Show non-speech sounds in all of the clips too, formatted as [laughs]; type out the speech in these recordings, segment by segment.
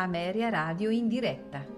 Ameria Radio in diretta.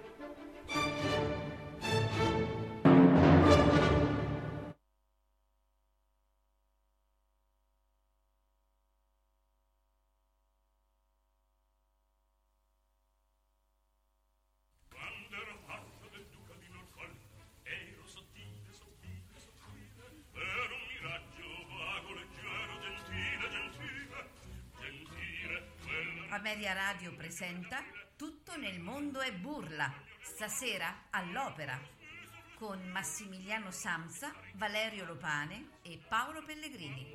Presenta Tutto nel mondo è burla, stasera all'opera, con Massimiliano Samsa, Valerio Lopane e Paolo Pellegrini.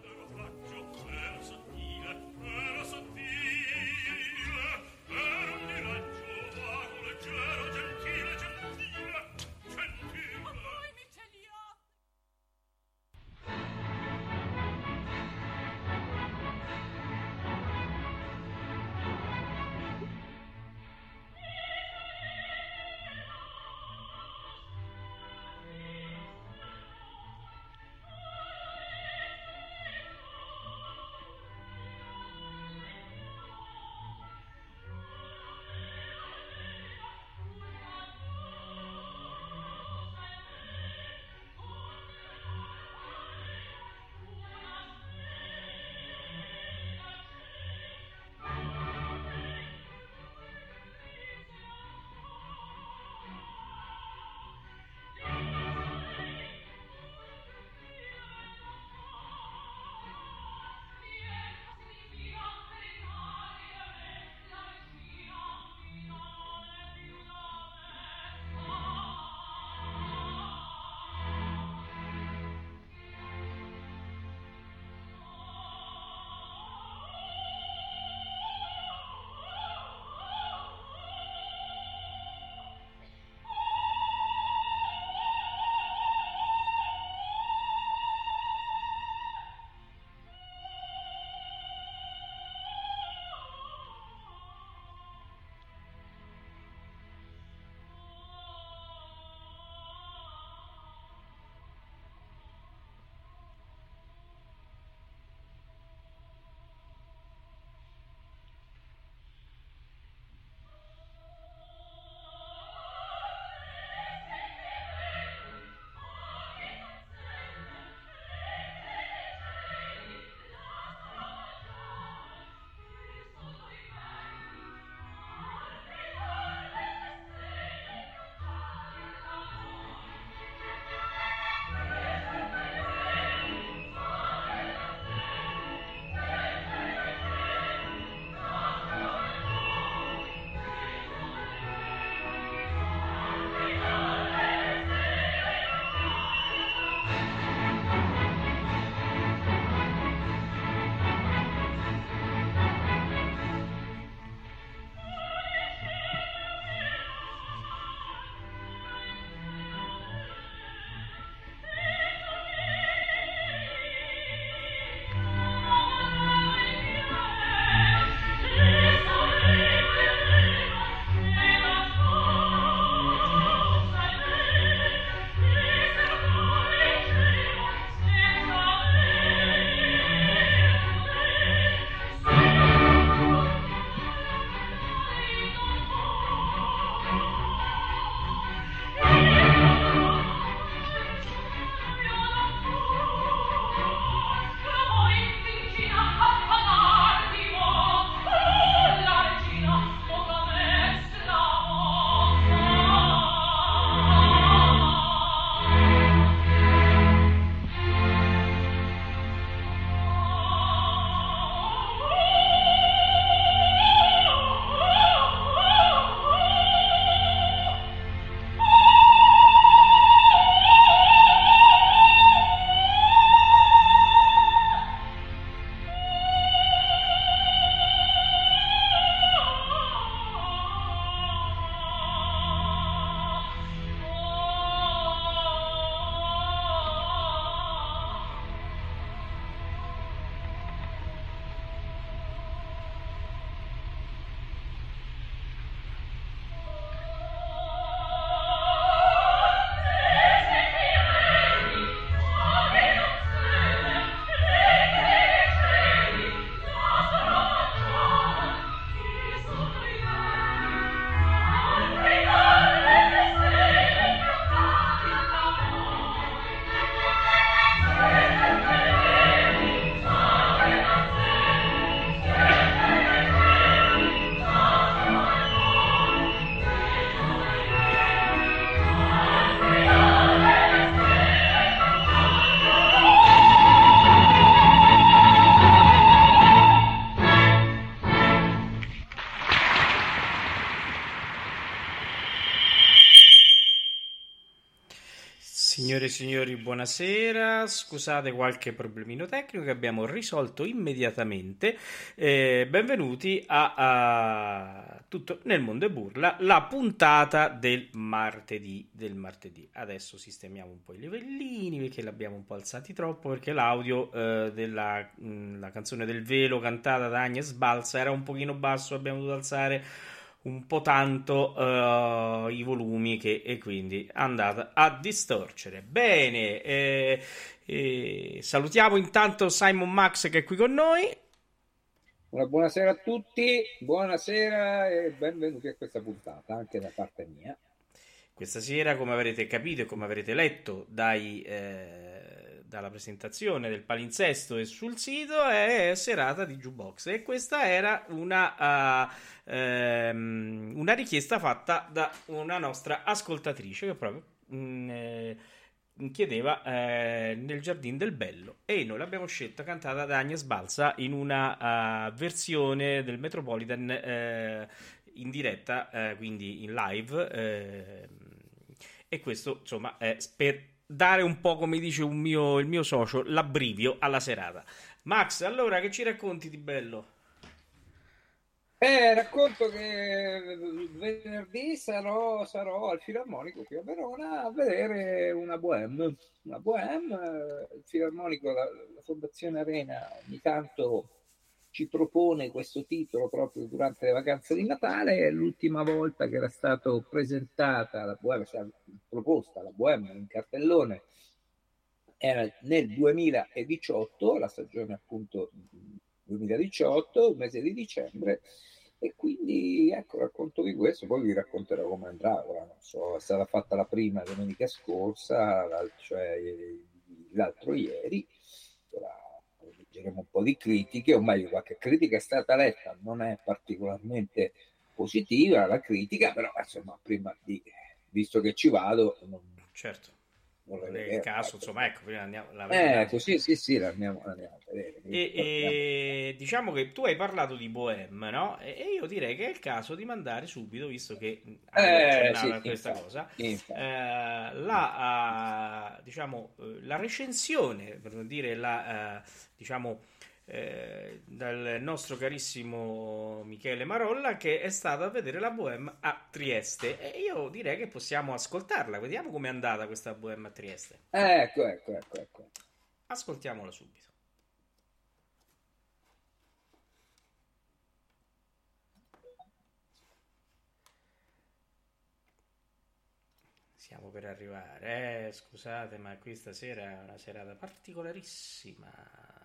Signore e signori, buonasera. Scusate qualche problemino tecnico che abbiamo risolto immediatamente. Eh, benvenuti a, a, Tutto nel mondo e burla, la puntata del martedì, del martedì. Adesso sistemiamo un po' i livellini perché l'abbiamo un po' alzati troppo perché l'audio eh, della mh, la canzone del velo cantata da Agnes Balsa era un pochino basso, abbiamo dovuto alzare un po' tanto uh, i volumi che, e quindi andate a distorcere. Bene, eh, eh, salutiamo intanto Simon Max che è qui con noi. Una buonasera a tutti, buonasera e benvenuti a questa puntata anche da parte mia. Questa sera, come avrete capito e come avrete letto dai, eh, dalla presentazione del palinsesto e sul sito, è serata di jukebox. E questa era una... Uh, ehm, una richiesta fatta da una nostra ascoltatrice che proprio mh, mm, eh, chiedeva eh, nel Giardino del Bello. E noi l'abbiamo scelta cantata da Agnes Balsa in una uh, versione del Metropolitan eh, in diretta, quindi in live eh, e questo insomma è per dare un po' come dice mio, il mio socio l'abbrivio alla serata. Max, allora che ci racconti di bello? Eh, racconto che venerdì sarò, sarò, al Filarmonico qui a Verona a vedere una Bohème. Una Bohème, il Filarmonico, la, la Fondazione Arena ogni tanto ci propone questo titolo proprio durante le vacanze di Natale. L'ultima volta che era stata presentata la Bohème, stata proposta la Bohème in cartellone, era nel 2018, la stagione appunto 2018, il mese di dicembre, e quindi ecco, racconto di questo, poi vi racconterò come andrà. Ora non so, è stata fatta la prima domenica scorsa, cioè l'altro ieri. Ora leggeremo un po' di critiche, o meglio, qualche critica è stata letta, non è particolarmente positiva la critica, però insomma, prima di visto che ci vado, non, certo nel caso, insomma, ecco, prima andiamo la Eh, ecco, sì, sì, sì, l'andiamo, l'andiamo a vedere. E, e, diciamo che tu hai parlato di Bohème, no? E, e, io direi che è il caso di mandare subito, visto che eh, sì, a questa infatti, cosa, eh, la, uh, diciamo, la recensione, per dire la, uh, diciamo, eh, dal nostro carissimo Michele Marolla che è stato a vedere la Bohème a Trieste e io direi che possiamo ascoltarla vediamo com'è andata questa Bohème a Trieste ecco ecco ecco, ecco. ascoltiamola subito Siamo per arrivare, eh, scusate, ma qui stasera è una serata particolarissima.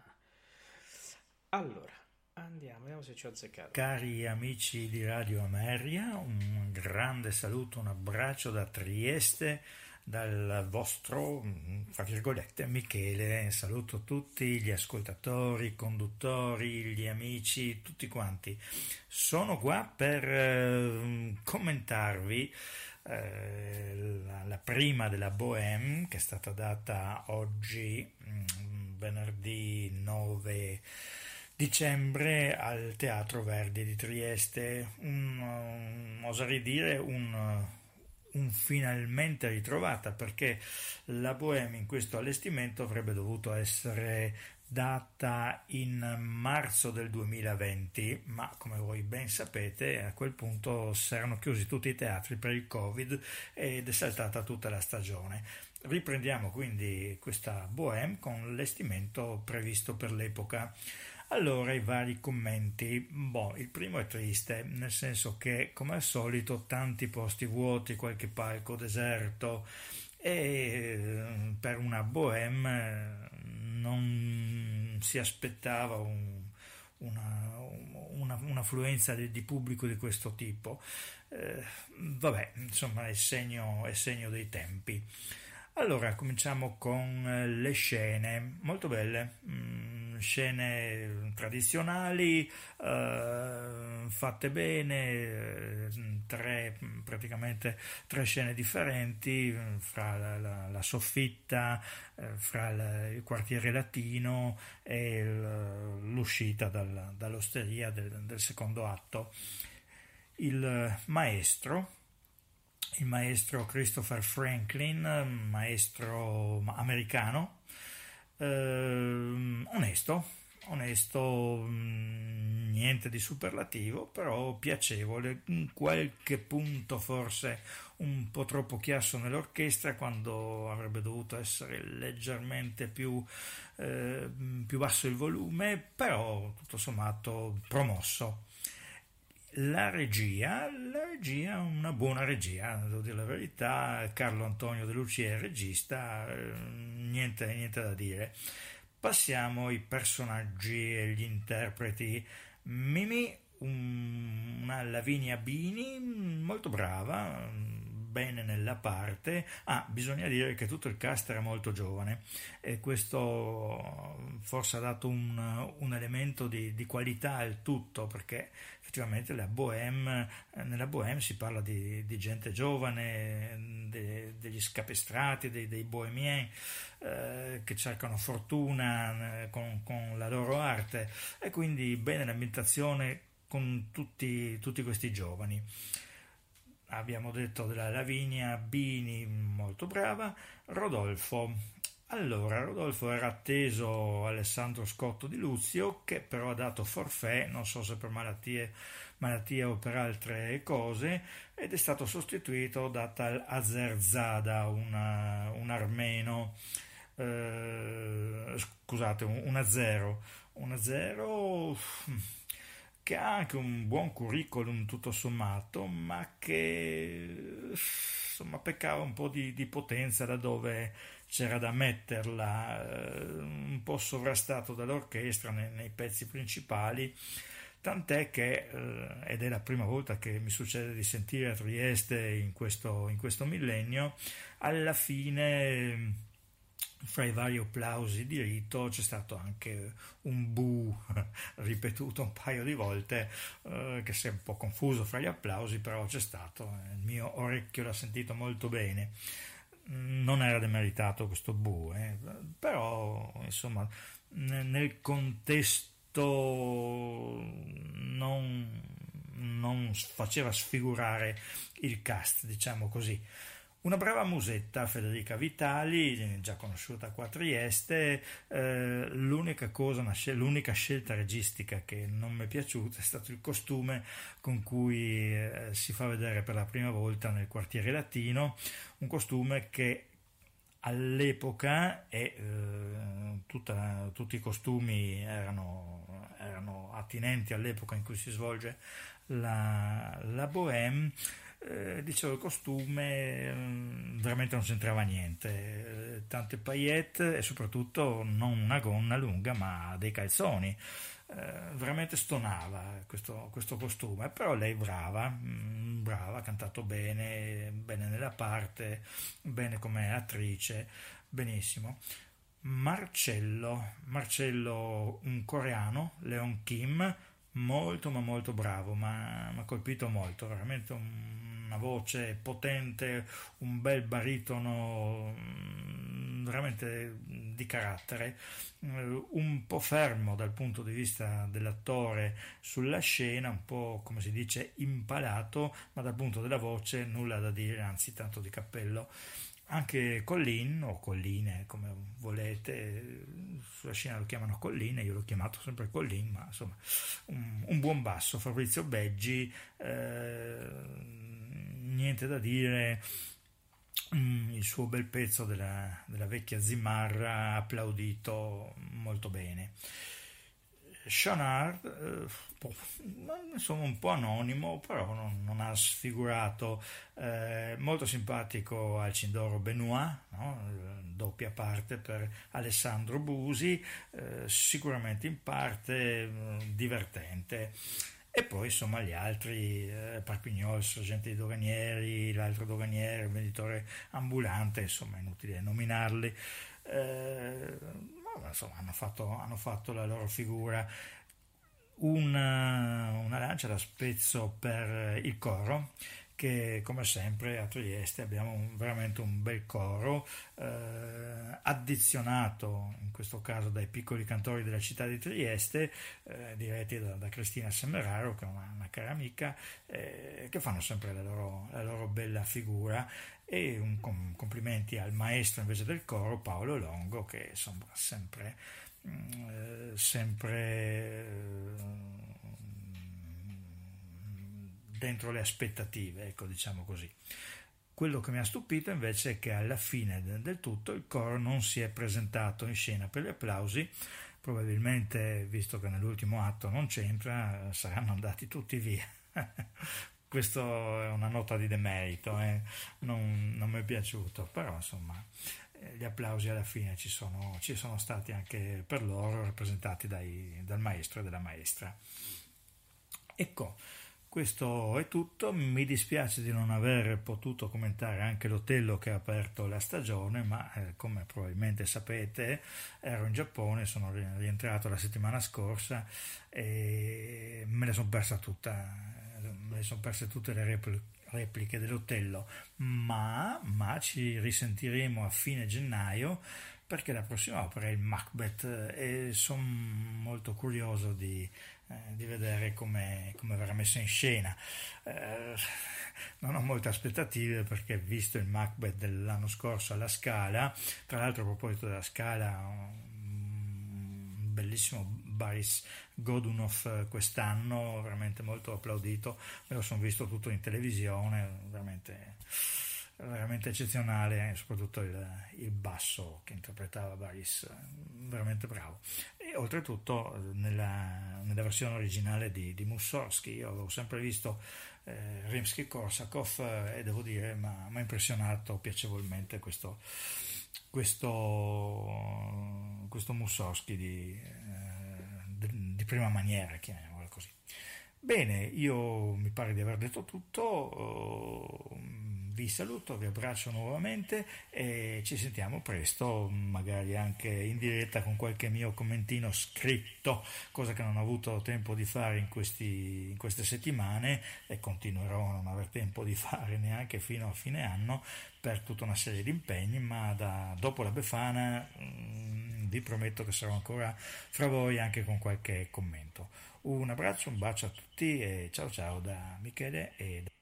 Allora, andiamo, vediamo se ci ho azzeccato. Cari amici di Radio Ameria, un grande saluto, un abbraccio da Trieste, dal vostro, tra virgolette, Michele. Saluto tutti gli ascoltatori, i conduttori, gli amici, tutti quanti. Sono qua per eh, commentarvi eh, la, prima della Bohème, che è stata data oggi, mm, venerdì 9 dicembre al Teatro Verdi di Trieste, un, um, oserei dire un, un, finalmente ritrovata perché la Bohème in questo allestimento avrebbe dovuto essere data in marzo del 2020, ma come voi ben sapete a quel punto si erano chiusi tutti i teatri per il Covid ed è saltata tutta la stagione. Riprendiamo quindi questa Bohème con l'allestimento previsto per l'epoca. Allora, i vari commenti. Boh, il primo è triste, nel senso che, come al solito, tanti posti vuoti, qualche palco deserto e eh, per una bohème non si aspettava un, una, una, un'affluenza di, di, pubblico di questo tipo. Eh, vabbè, insomma, è segno, è segno dei tempi. Allora, cominciamo con eh, le scene, molto belle, mm, scene tradizionali, eh, fatte bene, eh, tre, praticamente tre scene differenti, fra la, la, la soffitta, eh, fra la, il quartiere latino e l'uscita dal, dall'osteria del, del secondo atto. Il maestro, il maestro Christopher Franklin, maestro americano, eh, onesto, onesto, mm, niente di superlativo, però piacevole, in qualche punto forse un po' troppo chiasso nell'orchestra quando avrebbe dovuto essere leggermente più, eh, più basso il volume, però tutto sommato promosso. La regia, la regia, una buona regia, devo dire la verità, Carlo Antonio De Lucia è regista, eh, niente, niente da dire. Passiamo ai personaggi e gli interpreti. Mimi, una Lavinia Bini, molto brava, bene nella parte. Ah, bisogna dire che tutto il cast era molto giovane e questo forse ha dato un, un elemento di, di, qualità al tutto perché effettivamente Bohème, nella Bohème si parla di, di gente giovane, de, degli scapestrati, dei, dei bohemien eh, che cercano fortuna eh, con, con, la loro arte e quindi bene l'ambientazione con tutti, tutti questi giovani abbiamo detto della Lavinia Bini, molto brava, Rodolfo. Allora, Rodolfo era atteso Alessandro Scotto di Luzio, che però ha dato forfè, non so se per malattie, malattia o per altre cose, ed è stato sostituito da tal Azerzada, una, un armeno, eh, scusate, un, azero, un azero che ha anche un buon curriculum tutto sommato, ma che insomma peccava un po' di, di potenza da dove c'era da metterla, eh, un po' sovrastato dall'orchestra nei, nei pezzi principali, tant'è che, eh, ed è la prima volta che mi succede di sentire a Trieste in questo, in questo millennio, alla fine fra i vari applausi di rito c'è stato anche un bu [laughs] ripetuto un paio di volte eh, che si è un po' confuso fra gli applausi però c'è stato eh, il mio orecchio l'ha sentito molto bene non era demeritato questo bu eh, però insomma nel contesto non, non faceva sfigurare il cast diciamo così una brava musetta, Federica Vitali, già conosciuta qua a Trieste, eh, l'unica, cosa, l'unica scelta registica che non mi è piaciuta è stato il costume con cui eh, si fa vedere per la prima volta nel quartiere latino, un costume che all'epoca e eh, tutta, tutti i costumi erano, erano, attinenti all'epoca in cui si svolge la, la Bohème eh, dicevo il costume mm, veramente non c'entrava niente. Eh, tante paillette e soprattutto non una gonna lunga ma dei calzoni. Eh, veramente stonava questo, questo, costume però lei brava mm, brava ha cantato bene bene nella parte bene come attrice benissimo. Marcello Marcello un coreano Leon Kim molto ma molto bravo mi ha colpito molto veramente un una voce potente, un bel baritono mm, veramente di carattere, eh, un po' fermo dal punto di vista dell'attore sulla scena, un po' come si dice impalato, ma dal punto della voce nulla da dire, anzi tanto di cappello. Anche Collin o Colline, come volete, sulla scena lo chiamano Colline, io l'ho chiamato sempre Collin, ma insomma un, un buon basso. Fabrizio Beggi, eh, niente da dire, mm, il suo bel pezzo della, della vecchia Zimarra applaudito molto bene. Shonard, eh, boh, insomma un po' anonimo, però non, non ha sfigurato, eh, molto simpatico al Cindoro Benoit, no? doppia parte per Alessandro Busi, eh, sicuramente in parte mm, divertente. E poi insomma gli altri, eh, Parpignol, il sergente dei doganieri, l'altro doganiere, il venditore ambulante, insomma è inutile nominarli, eh, ma insomma hanno fatto, hanno fatto la loro figura. Una, una lancia da spezzo per il coro che come sempre a Trieste abbiamo un, veramente un bel coro eh, addizionato in questo caso dai piccoli cantori della città di Trieste eh, diretti da, da, Cristina Semeraro che è una, una cara amica eh, che fanno sempre la loro, la loro bella figura. E un com- complimenti al maestro invece del coro Paolo Longo che insomma sempre mm, sempre dentro le aspettative, ecco diciamo così. Quello che mi ha stupito invece è che alla fine del tutto il coro non si è presentato in scena per gli applausi, probabilmente visto che nell'ultimo atto non c'entra, saranno andati tutti via. [laughs] Questo è una nota di demerito, eh? non, non mi è piaciuto, però insomma eh, gli applausi alla fine ci sono, ci sono stati anche per loro, rappresentati dai, dal maestro e dalla maestra. Ecco, questo è tutto, mi dispiace di non aver potuto commentare anche l'Otello che ha aperto la stagione, ma eh, come probabilmente sapete ero in Giappone, sono rientrato la settimana scorsa e me le sono persa tutta, me le sono perse tutte le repliche dell'Otello, ma, ma, ci risentiremo a fine gennaio perché la prossima opera è il Macbeth e sono molto curioso di, eh, di vedere come, come, verrà messa in scena. Eh, non ho molte aspettative perché visto il Macbeth dell'anno scorso alla Scala, tra l'altro a proposito della Scala, un bellissimo Boris Godunov quest'anno, veramente molto applaudito, me lo sono visto tutto in televisione, veramente veramente eccezionale, soprattutto il, il, basso che interpretava Baris, veramente bravo. E oltretutto nella, nella versione originale di, di Mussorgsky, io avevo sempre visto eh, Rimsky-Korsakov eh, e devo dire mi ha impressionato piacevolmente questo, questo, questo Mussorgsky di, eh, di, prima maniera, chiamiamolo così. Bene, io mi pare di aver detto tutto vi saluto, vi abbraccio nuovamente e ci sentiamo presto, magari anche in diretta con qualche mio commentino scritto, cosa che non ho avuto tempo di fare in, questi, in queste settimane e continuerò a non aver tempo di fare neanche fino a fine anno per tutta una serie di impegni, ma da, dopo la Befana mm, vi prometto che sarò ancora fra voi anche con qualche commento. Un abbraccio, un bacio a tutti e ciao ciao da Michele e da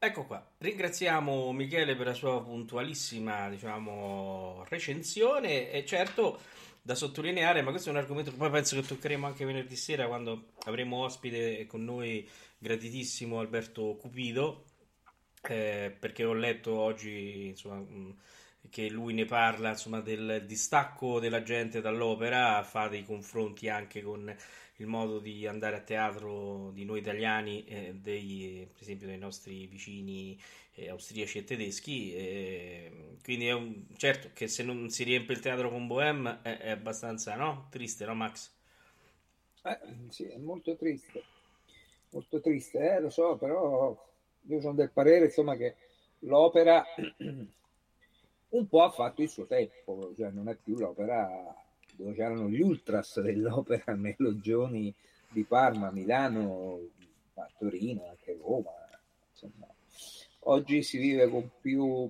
Ecco qua, ringraziamo Michele per la sua puntualissima, diciamo, recensione. E certo da sottolineare, ma questo è un argomento che poi penso che toccheremo anche venerdì sera quando avremo ospite con noi gratitissimo Alberto Cupido, eh, perché ho letto oggi, insomma, che lui ne parla, insomma, del distacco della gente dall'opera, fa dei confronti anche con il modo di andare a teatro di noi italiani, eh, dei, per esempio dei nostri vicini eh, austriaci e tedeschi. Eh, quindi è un, certo che se non si riempie il teatro con Bohème è, è abbastanza no? triste, no Max? Eh, sì, è molto triste, molto triste, eh, lo so, però io sono del parere insomma che l'opera [clears throat] un po' ha fatto il suo tempo, cioè non è più l'opera dove c'erano gli ultras dell'opera [laughs] Meloggioni di Parma, Milano, Torino, anche Roma. Insomma. Oggi si vive con più,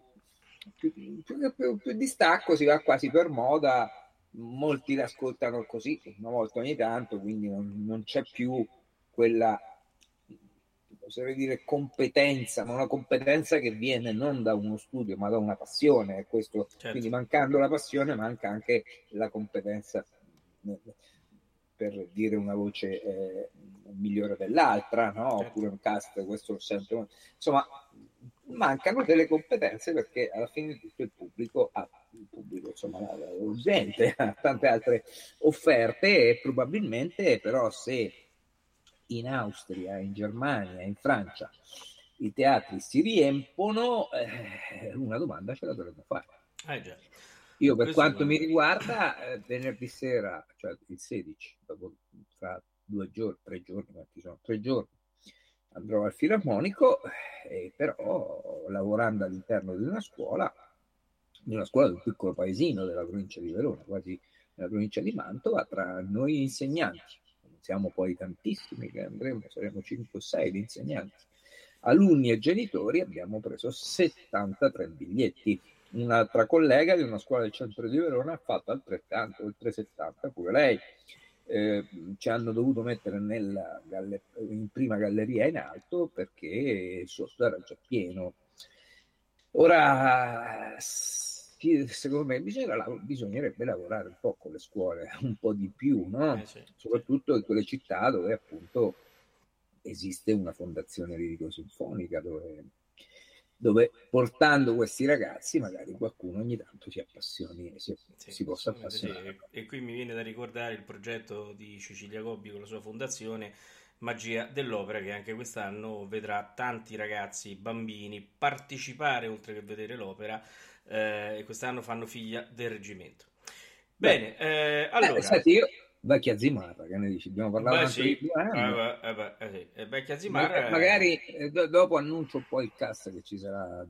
più, più, più, distacco, si va quasi per moda, molti l'ascoltano così, una volta ogni tanto, quindi non, non c'è più quella oserei dire competenza, ma una competenza che viene non da uno studio, ma da una passione. Questo, certo. Quindi mancando la passione manca anche la competenza per dire una voce eh, migliore dell'altra, no? certo. oppure un cast, questo lo sento. Insomma, mancano delle competenze perché alla fine di tutto il pubblico ha il pubblico, insomma, la, la gente ha tante altre offerte e probabilmente però se in Austria, in Germania, in Francia i teatri si riempono, eh, una domanda ce la dovremmo fare. Eh Io per Questo quanto mi riguarda, eh, venerdì sera, cioè il 16, dopo, tra due giorni, tre giorni, quanti sono? Tre giorni, andrò al Filarmonico, eh, però lavorando all'interno di una scuola, di una scuola di un piccolo paesino della provincia di Verona, quasi nella provincia di Mantova, tra noi insegnanti siamo poi tantissimi che andremo, saremo 5 o 6 di insegnanti, alunni e genitori, abbiamo preso 73 biglietti. Un'altra collega di una scuola del centro di Verona ha fatto altrettanto, oltre 70, pure lei. Eh, ci hanno dovuto mettere nella galler- in prima galleria in alto perché sotto era già pieno. Ora, secondo me bisognerebbe lavorare un po' con le scuole, [laughs] un po' di più, no? Eh, sì, soprattutto in quelle città dove appunto esiste una fondazione lirico-sinfonica dove, dove, portando questi ragazzi magari qualcuno ogni tanto si appassioni e si, sì, si possa appassionare. Sì. E qui mi viene da ricordare il progetto di Cecilia Gobbi con la sua fondazione Magia dell'Opera che anche quest'anno vedrà tanti ragazzi, bambini partecipare oltre che vedere l'opera eh, e quest'anno fanno figlia del reggimento. Bene, eh, allora... Eh, senti, io Vecchia Zimarra, che ne dici? Abbiamo parlato beh, sì. di anni. Eh, beh, eh, sì. Vecchia Zimarra... Magari eh, do- dopo annuncio un po' il cast che ci sarà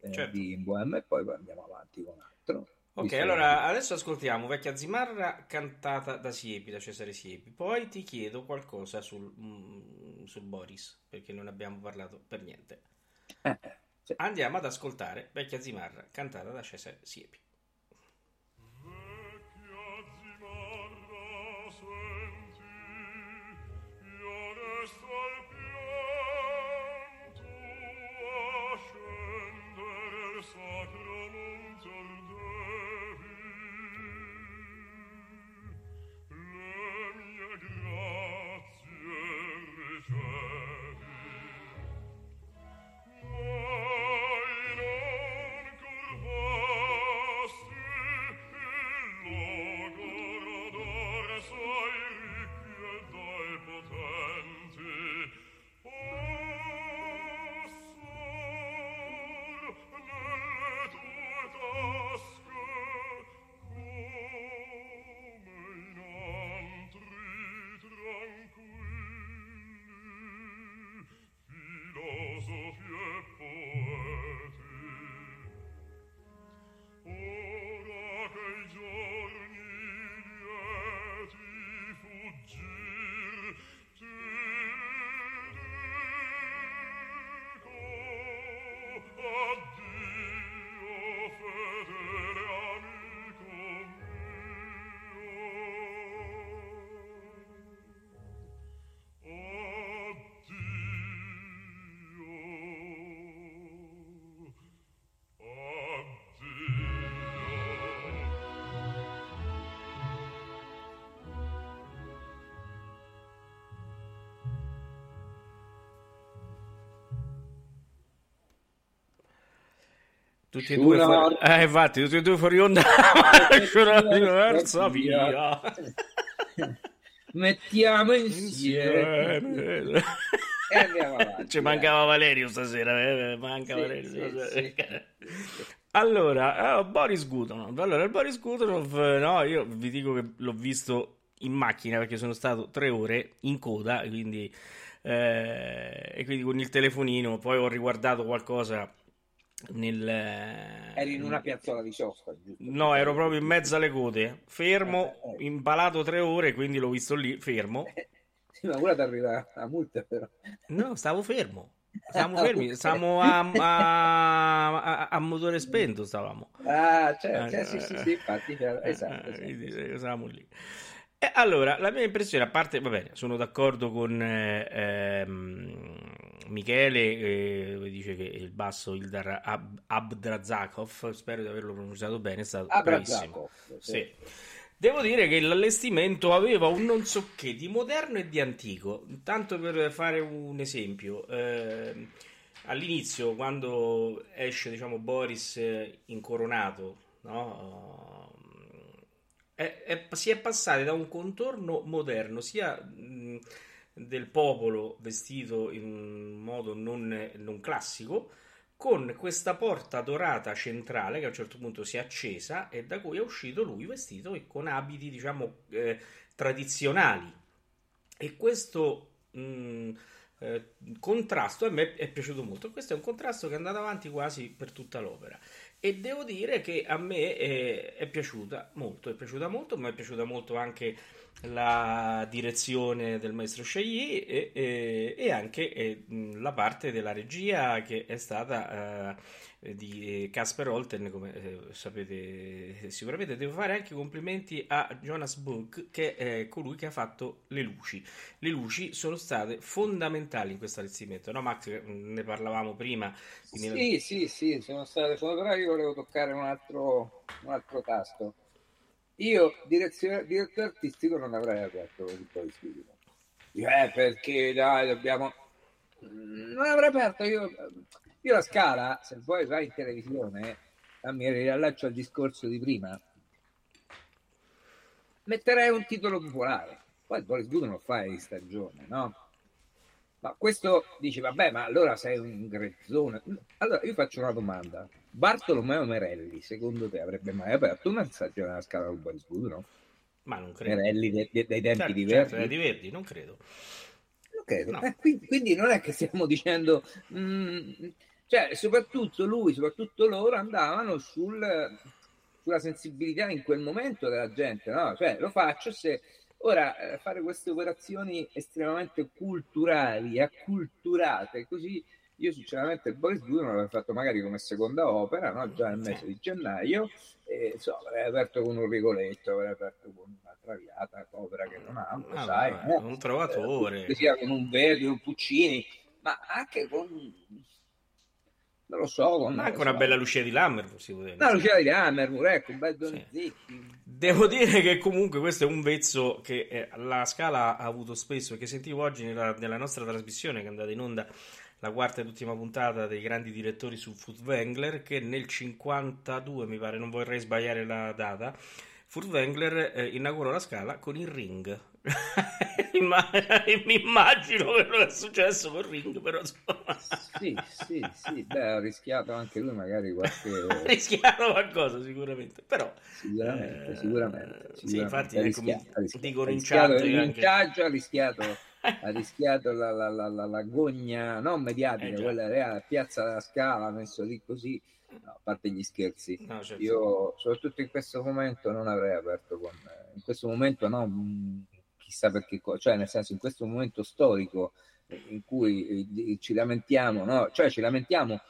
eh, Certo. di Bohème e poi andiamo avanti con altro. Ok, allora adesso ascoltiamo Vecchia Zimarra cantata da Siepi, da Cesare Siepi. Poi ti chiedo qualcosa sul, mm, sul Boris, perché non abbiamo parlato per niente. Eh. Andiamo ad ascoltare Vecchia Zimarra cantata da Cesare Siepi. Tutti e due fuori... Eh, infatti, tutti e due fuori onda. Sciura [laughs] diversa via. [laughs] Mettiamo insieme Insieme. avanti. Ci mancava Valerio stasera, eh, manca Sì, Valerio sì, stasera. sì. [laughs] Allora, eh, Boris Gudonov. Allora, il Boris Gudonov, eh, no, io vi dico che l'ho visto in macchina perché sono stato tre ore in coda, quindi, eh, e quindi con il telefonino, poi ho riguardato qualcosa nel... Eri in una piazzola di sosta, giusto? No, ero proprio in mezzo alle code, fermo, eh. impalato tre ore, quindi l'ho visto lì, fermo. [laughs] Sì, ma ora ti arriva la multa però. No, stavo fermo. Stavamo Ah, fermi, stavamo a, a- a- a motore spento, stavamo. Ah, cioè, cioè, sì, sì, sì, infatti, cioè, eh, esatto, esatto, stavamo lì. E allora, la mia impressione, a parte, va bene, sono d'accordo con eh, ehm, Michele, eh, dice che il basso Ildar Ab- Abdrazakov, spero di averlo pronunciato bene, è stato bravissimo. Sì. Devo dire che l'allestimento aveva un non so che di moderno e di antico. Tanto per fare un esempio, ehm, all'inizio, quando esce, diciamo, Boris eh, incoronato, no? È- è- si è passati da un contorno moderno, sia mh, del popolo vestito in un modo non, non classico, con questa porta dorata centrale che a un certo punto si è accesa e da cui è uscito lui vestito e con abiti, diciamo, eh, tradizionali. E questo mh, eh, contrasto a me è piaciuto molto. Questo è un contrasto che è andato avanti quasi per tutta l'opera. e devo dire che a me è, è piaciuta molto, è piaciuta molto, ma è piaciuta molto anche la direzione del maestro Chailly e, e, e anche eh, la parte della regia che è stata eh, di Casper Holten, come eh, sapete sicuramente. Devo fare anche complimenti a Jonas Book, che è colui che ha fatto le luci. Le luci sono state fondamentali in questo allestimento, no Max? Ne parlavamo prima. Sì, sì, sì, sono state, sono, però io volevo toccare un altro, un altro tasto io, direttore artistico, non avrei aperto il po' di studio. Eh, perché dai, dobbiamo... Non avrei aperto io... Io la scala, se vuoi vai in televisione, mi riallaccio al discorso di prima, metterei un titolo popolare. Poi Boris Good non fai di stagione, no? Ma questo dice, vabbè, ma allora sei un grezzone. Allora io faccio una domanda. Bartolomeo Merelli, secondo te avrebbe mai aperto una stagione della scala del Boys Good, no? Ma non credo. Merelli dei, dei tempi certo, di certo, Verdi? di Verdi, non credo. Non credo. No. Eh, quindi, quindi non è che stiamo dicendo... mm, cioè, soprattutto lui, soprattutto loro andavano sul, sulla sensibilità in quel momento della gente, no? Cioè, lo faccio se... Ora, eh, fare queste operazioni estremamente culturali, acculturate, così io sinceramente il Boris non l'avrei fatto magari come seconda opera, no? già nel mese di gennaio, e insomma avrei aperto con un rigoletto, avrei aperto con una traviata, opera che non ha, lo Ah, sai, vabbè, no? un trovatore. Eh, sia con un Verdi, un Puccini, ma anche con... non lo so, con... Anche una so, bella Lucia di Lammer, si può dire. una Lucia di Hammer, ecco, un bel Donizetti. Devo dire che comunque questo è un vezzo che eh, la Scala ha avuto spesso, che sentivo oggi nella, nella nostra trasmissione che è andata in onda la quarta ed ultima puntata dei grandi direttori su Furtwängler, che nel 52, mi pare, non vorrei sbagliare la data, Furtwängler eh, inaugurò la Scala con il ring. [laughs] [laughs] Mi immagino quello che è successo col ring, però insomma, Sì, sì, sì, beh, ha rischiato anche lui magari [laughs] ha qualche... rischiato qualcosa sicuramente, però... Sicuramente, Eh, sicuramente, sì, sicuramente. infatti, Ha ecco, rischiato, mi- ha rischiato, dicono ha in rischiato chat il anche- ha rischiato, ha rischiato la, la, la, la, la gogna non mediatica, Eh, quella reale, piazza della Scala, messo lì così, no, a parte gli scherzi. No, certo. Io, soprattutto in questo momento, non avrei aperto con... In questo momento no, mh, chissà perché, cioè nel senso in questo momento storico in cui eh, ci lamentiamo, no? Cioè ci lamentiamo,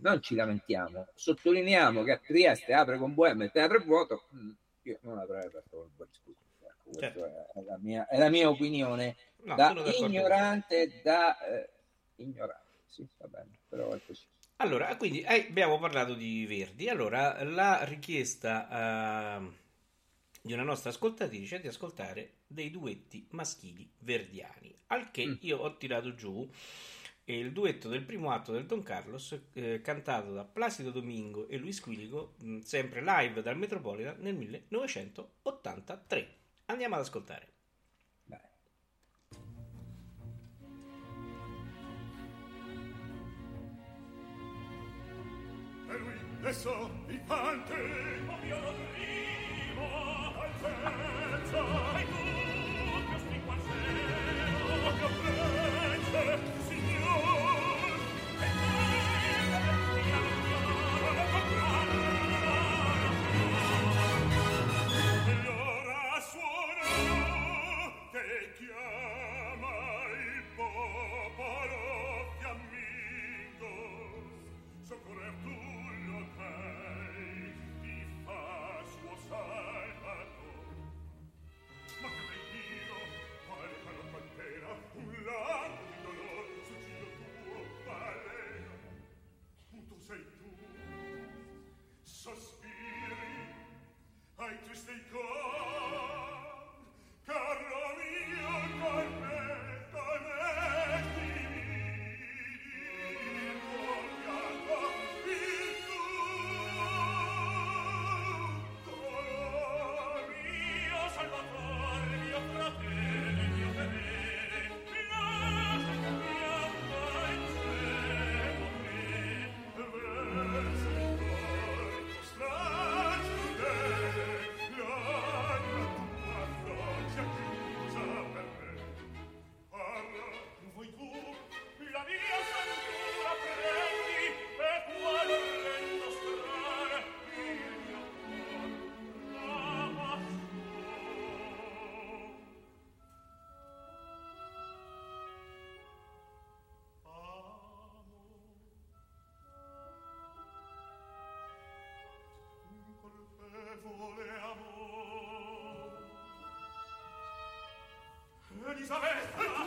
non ci lamentiamo, sottolineiamo che a Trieste apre con Bohème il teatro è vuoto, mh, io non avrei aperto con Boris Good. Questa Certo. è, la mia, è la mia opinione No, da ignorante, da eh, ignorante. Sì, va bene, però è così. Allora, quindi eh, abbiamo parlato di Verdi. Allora, la richiesta eh, di una nostra ascoltatrice è di ascoltare dei duetti maschili verdiani. Al che Mm. io ho tirato giù il duetto del primo atto del Don Carlos, eh, cantato da Placido Domingo e Luis Quilico, mh, sempre live dal Metropolitan nel 1983. Andiamo ad ascoltare. Dai. E lui adesso il fante Ma mio primo altezza E queste cose Elisabetta!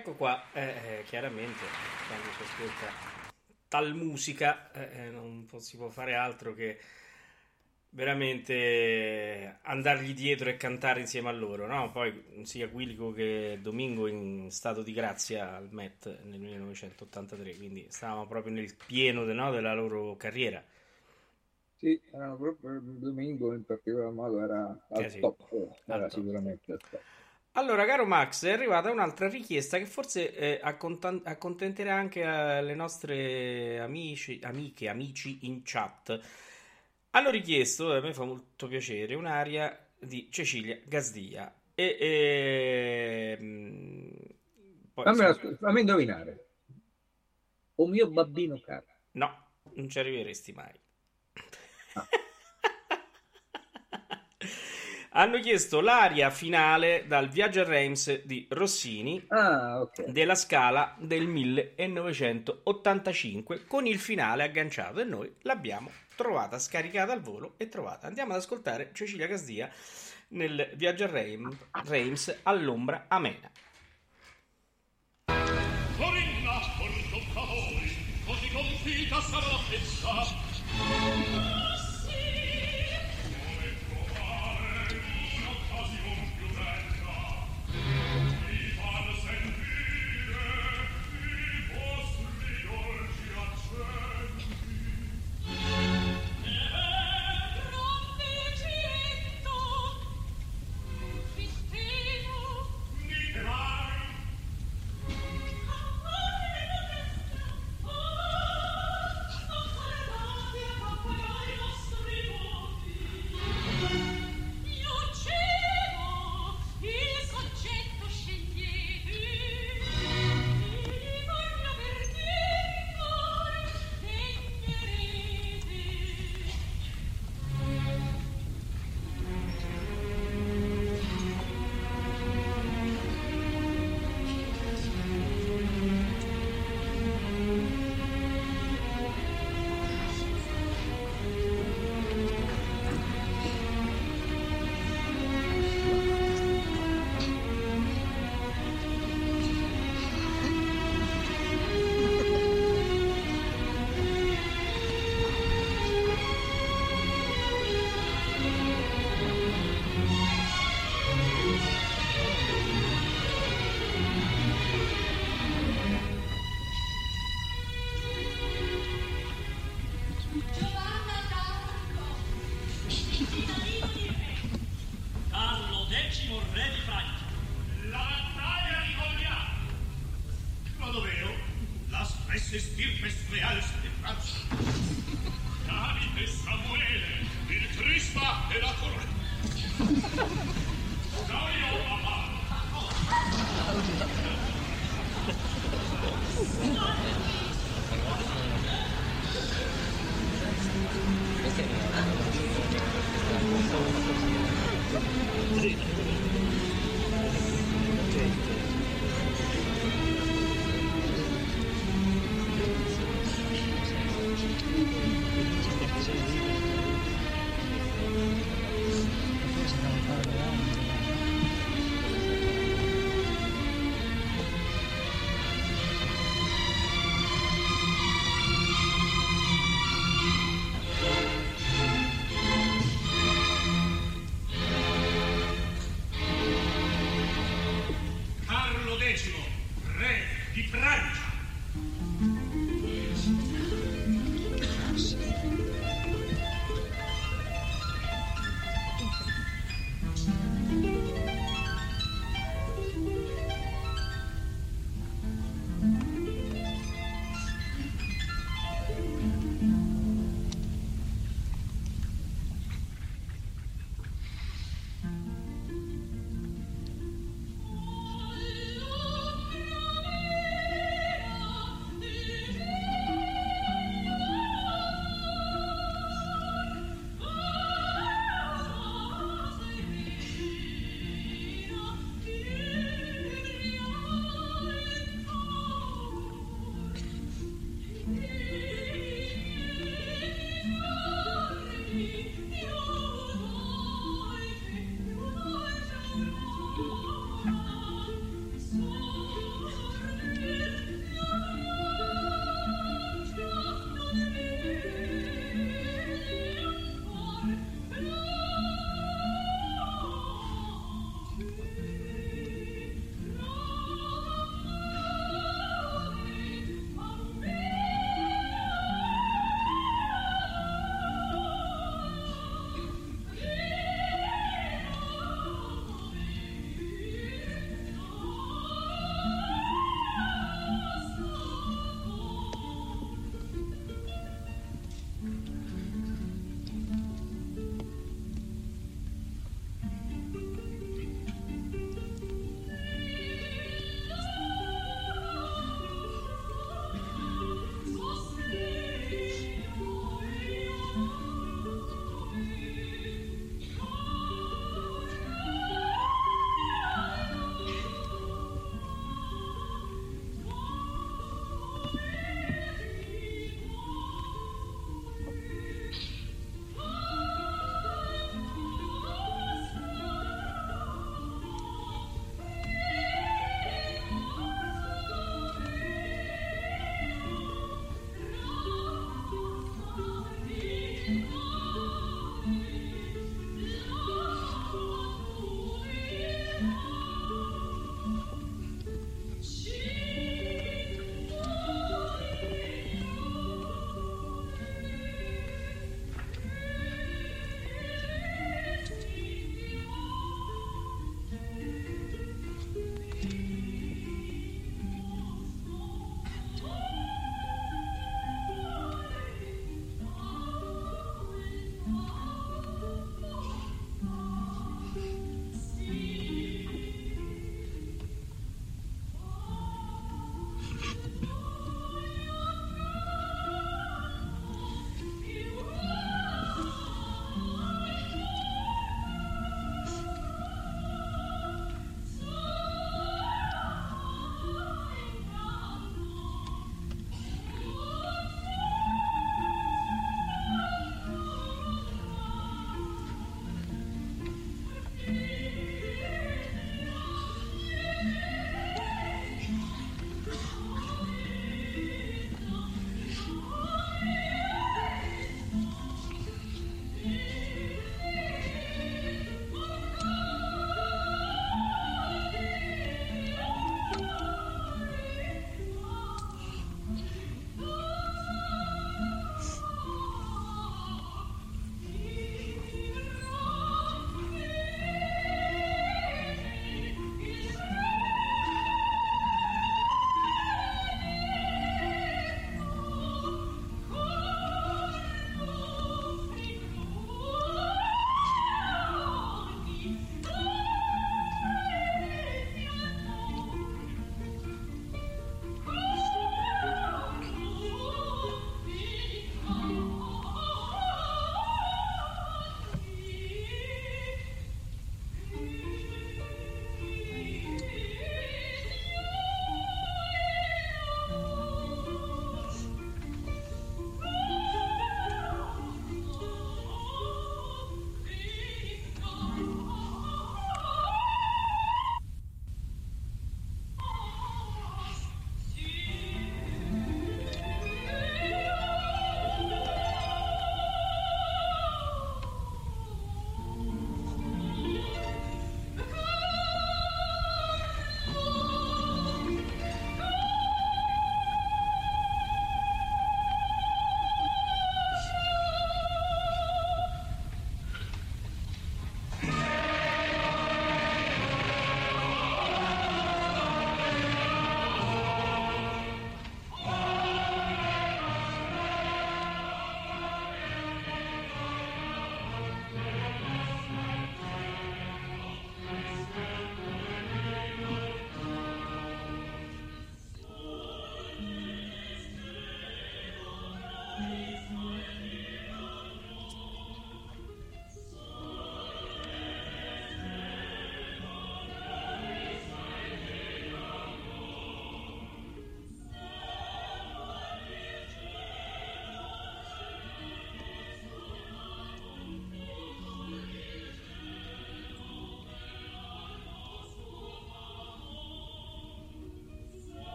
Ecco qua, eh, eh, chiaramente quando si ascolta tal musica eh, eh non si può fare altro che veramente andargli dietro e cantare insieme a loro, no? Poi sia Quilico che Domingo in stato di grazia al Met nel 1983, quindi stavamo proprio nel pieno no, della loro carriera. Sì, erano proprio Domingo in particolar modo era al Eh sì, top, era al top. sicuramente al top. Allora, caro Max, è arrivata un'altra richiesta che forse eh, accontan- accontenterà anche eh, le nostre amici, amiche, amici in chat. Hanno richiesto, e a me fa molto piacere, un'aria di Cecilia Gasdia. E, e, mm, poi, Fammi, insomma, fammi indovinare. O mio babbino caro. no, non ci arriveresti mai. Hanno chiesto l'aria finale dal Viaggio a Reims di Rossini Ah, ok. della Scala del 1985 con il finale agganciato e noi l'abbiamo trovata scaricata al volo e trovata. Andiamo ad ascoltare Cecilia Casdia nel Viaggio a Reim- Reims all'ombra amena. Corinna, così confita sarò. Come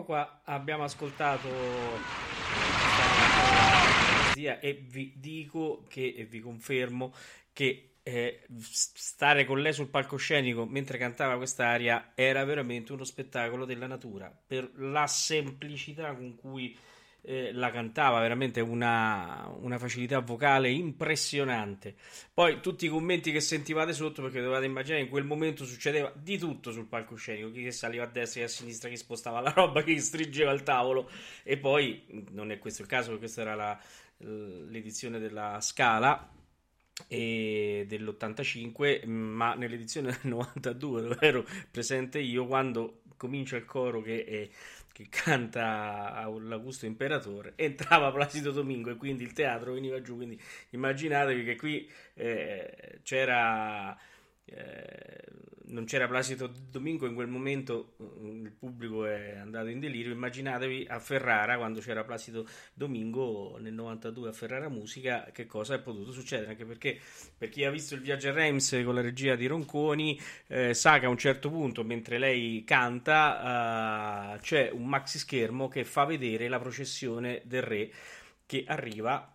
Ecco qua, abbiamo ascoltato e vi dico che e vi confermo che eh, stare con lei sul palcoscenico mentre cantava quest'aria era veramente uno spettacolo della natura per la semplicità con cui eh, la cantava, veramente una, una, facilità vocale impressionante. Poi tutti i commenti che sentivate sotto, perché dovete immaginare in quel momento succedeva di tutto sul palcoscenico, chi saliva a destra e a sinistra, chi spostava la roba, chi stringeva il tavolo e poi non è questo il caso, questa era la, l'edizione della Scala e dell'85 ma nell'edizione del 92 dove ero presente io quando comincia il coro che è che canta l'Augusto Imperatore, entrava Placido Domingo e quindi il teatro veniva giù, quindi immaginatevi che qui eh, c'era eh, non c'era Placido Domingo in quel momento mm, il pubblico è andato in delirio. Immaginatevi a Ferrara quando c'era Placido Domingo nel 92 a Ferrara Musica che cosa è potuto succedere? Anche perché per chi ha visto il viaggio a Reims con la regia di Ronconi eh, sa che a un certo punto mentre lei canta eh, c'è un maxi schermo che fa vedere la processione del re che arriva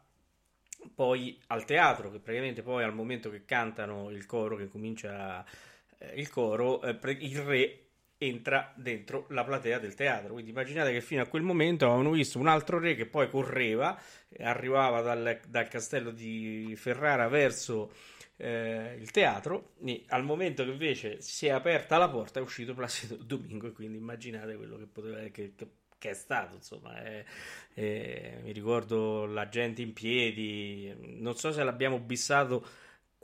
poi al teatro, che praticamente poi al momento che cantano il coro, che comincia eh, il coro, eh, il re entra dentro la platea del teatro. Quindi immaginate che fino a quel momento avevano visto un altro re che poi correva, arrivava dal, dal castello di Ferrara verso eh, il teatro, e al momento che invece si è aperta la porta è uscito Placido Domingo quindi immaginate quello che poteva che, che che è stato, insomma, è, è, mi ricordo la gente in piedi, non so se l'abbiamo bissato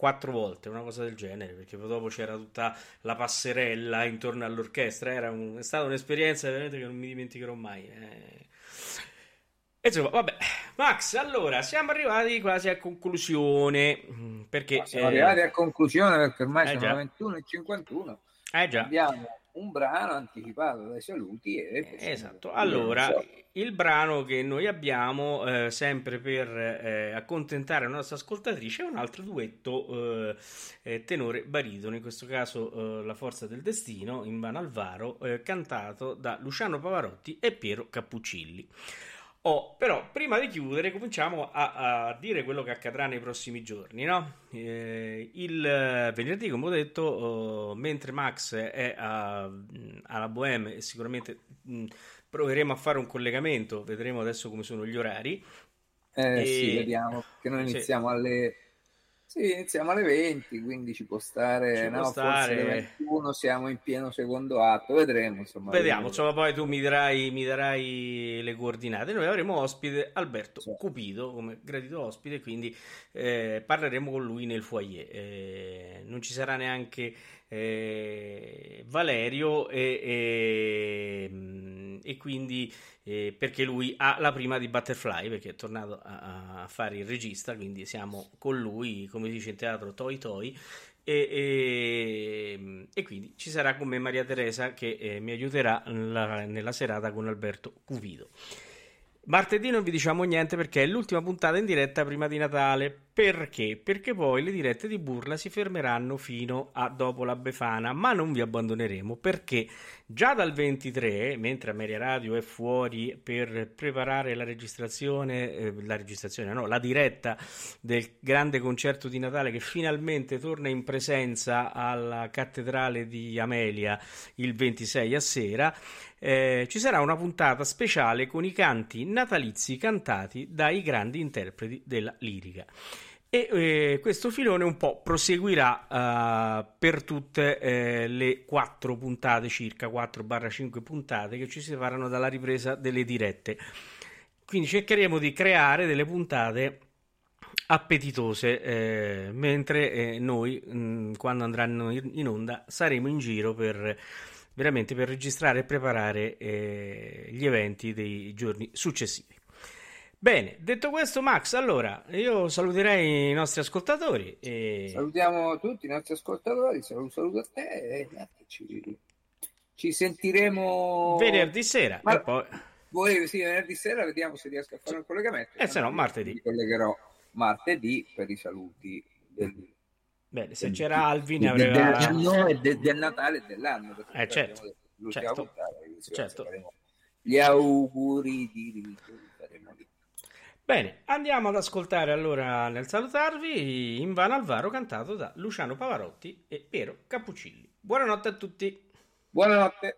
quattro volte, una cosa del genere, perché poi dopo c'era tutta la passerella intorno all'orchestra, era un, è stata un'esperienza veramente che non mi dimenticherò mai. Eh. Insomma, vabbè, Max, allora siamo arrivati quasi a conclusione. Perché, no, siamo eh, arrivati a conclusione perché ormai eh sono già. 21 e 51. Eh già. Abbiamo un brano anticipato dai saluti. E esatto, allora il brano che noi abbiamo eh, sempre per eh, accontentare la nostra ascoltatrice è un altro duetto eh, eh tenore baritono, in questo caso eh, La forza del destino in Banalvaro, eh, cantato da Luciano Pavarotti e Piero Cappuccilli. Oh, però prima di chiudere cominciamo a, a, dire quello che accadrà nei prossimi giorni. No? Eh, il venerdì, come ho detto, oh, mentre Max è a, alla Bohème sicuramente mh, proveremo a fare un collegamento, vedremo adesso come sono gli orari. Eh, e... Sì, vediamo, che noi iniziamo sì. alle sì, iniziamo alle 20, quindi ci può stare, ci no, può stare... 21 siamo in pieno secondo atto, vedremo. Insomma, Vediamo, insomma, poi tu mi darai, mi darai, le coordinate. Noi avremo ospite Alberto sì. Cupido come gradito ospite, quindi eh, parleremo con lui nel foyer. Eh, non ci sarà neanche eh, Valerio e, e, e quindi eh, perché lui ha la prima di Butterfly perché è tornato a, a, fare il regista quindi siamo con lui come dice in teatro toi toi. E, e, e quindi ci sarà con me Maria Teresa che eh, mi aiuterà la, nella serata con Alberto Cupido Martedì non vi diciamo niente perché è l'ultima puntata in diretta prima di Natale. Perché? Perché poi le dirette di Burla si fermeranno fino a dopo la Befana, ma non vi abbandoneremo perché già dal 23, mentre Ameria Radio è fuori per preparare la registrazione, eh, la registrazione no, la diretta del grande concerto di Natale che finalmente torna in presenza alla cattedrale di Amelia il 26 a sera, eh, ci sarà una puntata speciale con i canti natalizi cantati dai grandi interpreti della lirica. E eh, questo filone un po' proseguirà uh, per tutte eh, le quattro puntate, circa 4-5 puntate che ci separano dalla ripresa delle dirette. Quindi cercheremo di creare delle puntate appetitose, eh, mentre eh, noi, mh, mm, quando andranno in onda, saremo in giro per veramente per registrare e preparare eh, gli eventi dei giorni successivi. Bene, detto questo, Max, allora io saluterei i nostri ascoltatori. E... Salutiamo tutti i nostri ascoltatori, saluto, saluto a te e ci, ci sentiremo venerdì sera. Ma... Poi... Voi, sì, venerdì sera vediamo se riesco a fare un collegamento. E eh, se no, martedì. Mi collegherò martedì per i saluti del Bene, se c'era Alvin avreva... Del, no, del, del Natale e dell'anno. Eh, certo, certo, certo. gli auguri di rito li faremo lì. Bene, andiamo ad ascoltare allora nel salutarvi Invano Alvaro cantato da Luciano Pavarotti e Piero Cappuccilli. Buonanotte a tutti. Buonanotte.